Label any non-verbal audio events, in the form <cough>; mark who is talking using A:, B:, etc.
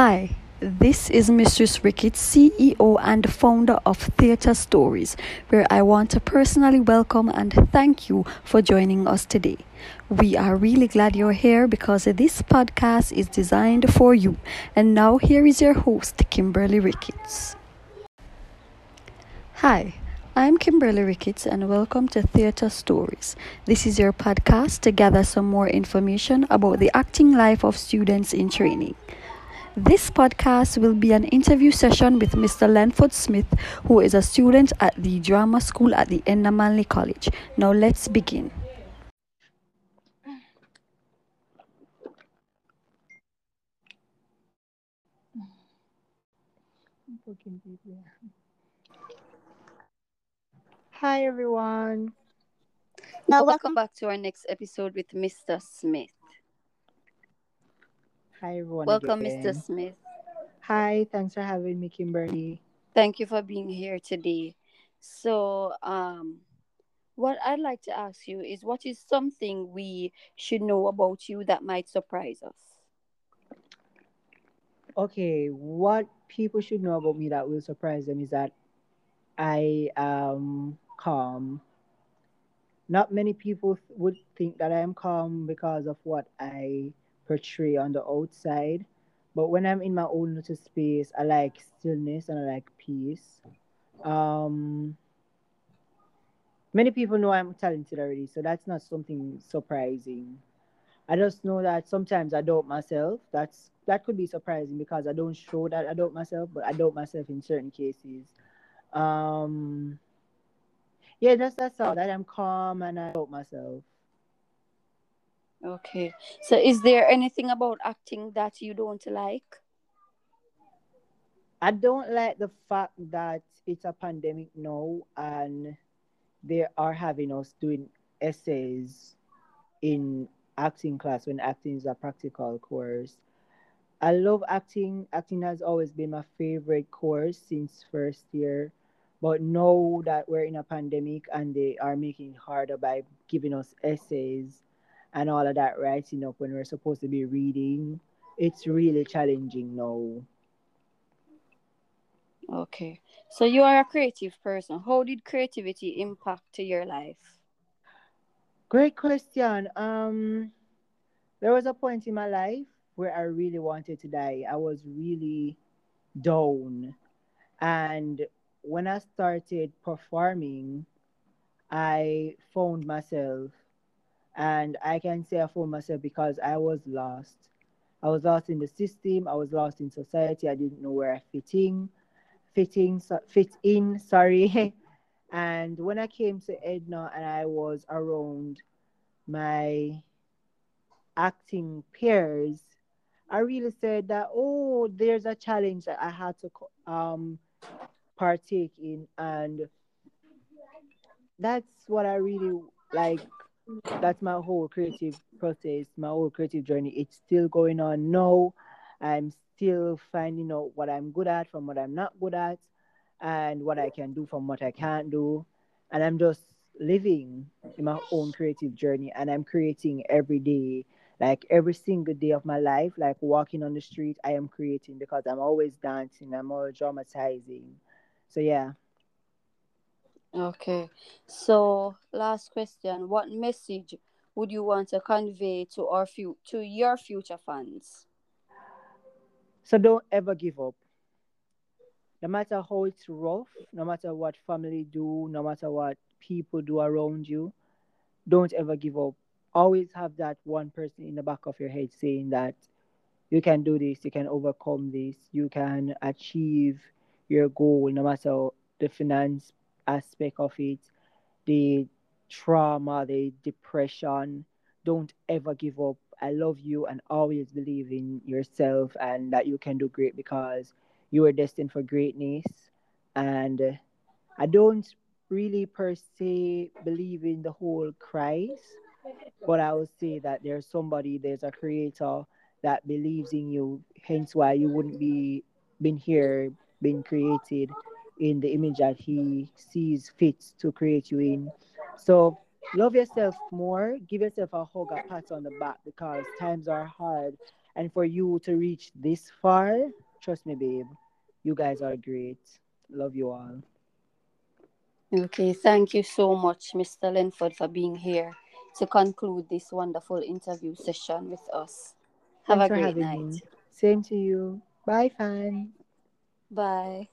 A: Hi, this is Mistress Ricketts, CEO and founder of Theatre Stories, where I want to personally welcome and thank you for joining us today. We are really glad you're here because this podcast is designed for you. And now, here is your host, Kimberly Ricketts. Hi. I'm Kimberly Ricketts and welcome to Theatre Stories. This is your podcast to gather some more information about the acting life of students in training. This podcast will be an interview session with Mr. Lenford Smith, who is a student at the drama school at the Edna Manley College. Now let's begin.
B: Hi everyone.
A: Now welcome back to our next episode with Mr. Smith.
B: Hi, everyone.
A: Welcome,
B: again.
A: Mr. Smith.
B: Hi, thanks for having me, Kimberly.
A: Thank you for being here today. So, um, what I'd like to ask you is what is something we should know about you that might surprise us?
B: Okay, what people should know about me that will surprise them is that I am calm. Not many people would think that I am calm because of what I portray on the outside. But when I'm in my own little space, I like stillness and I like peace. Um, many people know I'm talented already, so that's not something surprising. I just know that sometimes I doubt myself. That's that could be surprising because I don't show that I doubt myself, but I doubt myself in certain cases. Um, yeah, that's that's all. That I'm calm and I doubt myself.
A: Okay. So is there anything about acting that you don't like?
B: I don't like the fact that it's a pandemic now and they are having us doing essays in acting class when acting is a practical course. I love acting. Acting has always been my favorite course since first year. But now that we're in a pandemic and they are making it harder by giving us essays, and all of that writing up when we're supposed to be reading. It's really challenging now.
A: Okay. So you are a creative person. How did creativity impact your life?
B: Great question. Um there was a point in my life where I really wanted to die. I was really down. And when I started performing, I found myself and I can say found myself because I was lost. I was lost in the system. I was lost in society. I didn't know where I fit in, fitting, fit in. Sorry. <laughs> and when I came to Edna and I was around my acting peers, I really said that oh, there's a challenge that I had to um partake in, and that's what I really like that's my whole creative process, my whole creative journey. It's still going on now. I'm still finding out what I'm good at from what I'm not good at, and what I can do from what I can't do. And I'm just living in my own creative journey, and I'm creating every day. Like every single day of my life, like walking on the street, I am creating because I'm always dancing, I'm always dramatizing. So, yeah.
A: Okay. So, last question. What message would you want to convey to our fu- to your future fans?
B: So don't ever give up. No matter how it's rough, no matter what family do, no matter what people do around you, don't ever give up. Always have that one person in the back of your head saying that you can do this, you can overcome this, you can achieve your goal, no matter the finance aspect of it, the trauma, the depression. Don't ever give up. I love you and always believe in yourself and that you can do great because you are destined for greatness. And I don't really per se believe in the whole Christ, but I would say that there's somebody, there's a creator that believes in you, hence why you wouldn't be been here, been created in the image that he sees fit to create you in. So love yourself more, give yourself a hug, a pat on the back because times are hard And for you to reach this far, trust me, babe, you guys are great. Love you all.
A: Okay, thank you so much, Mr. Linford, for being here to conclude this wonderful interview session with us. Have Thanks a great night. Me.
B: Same to you. Bye, fan.
A: Bye.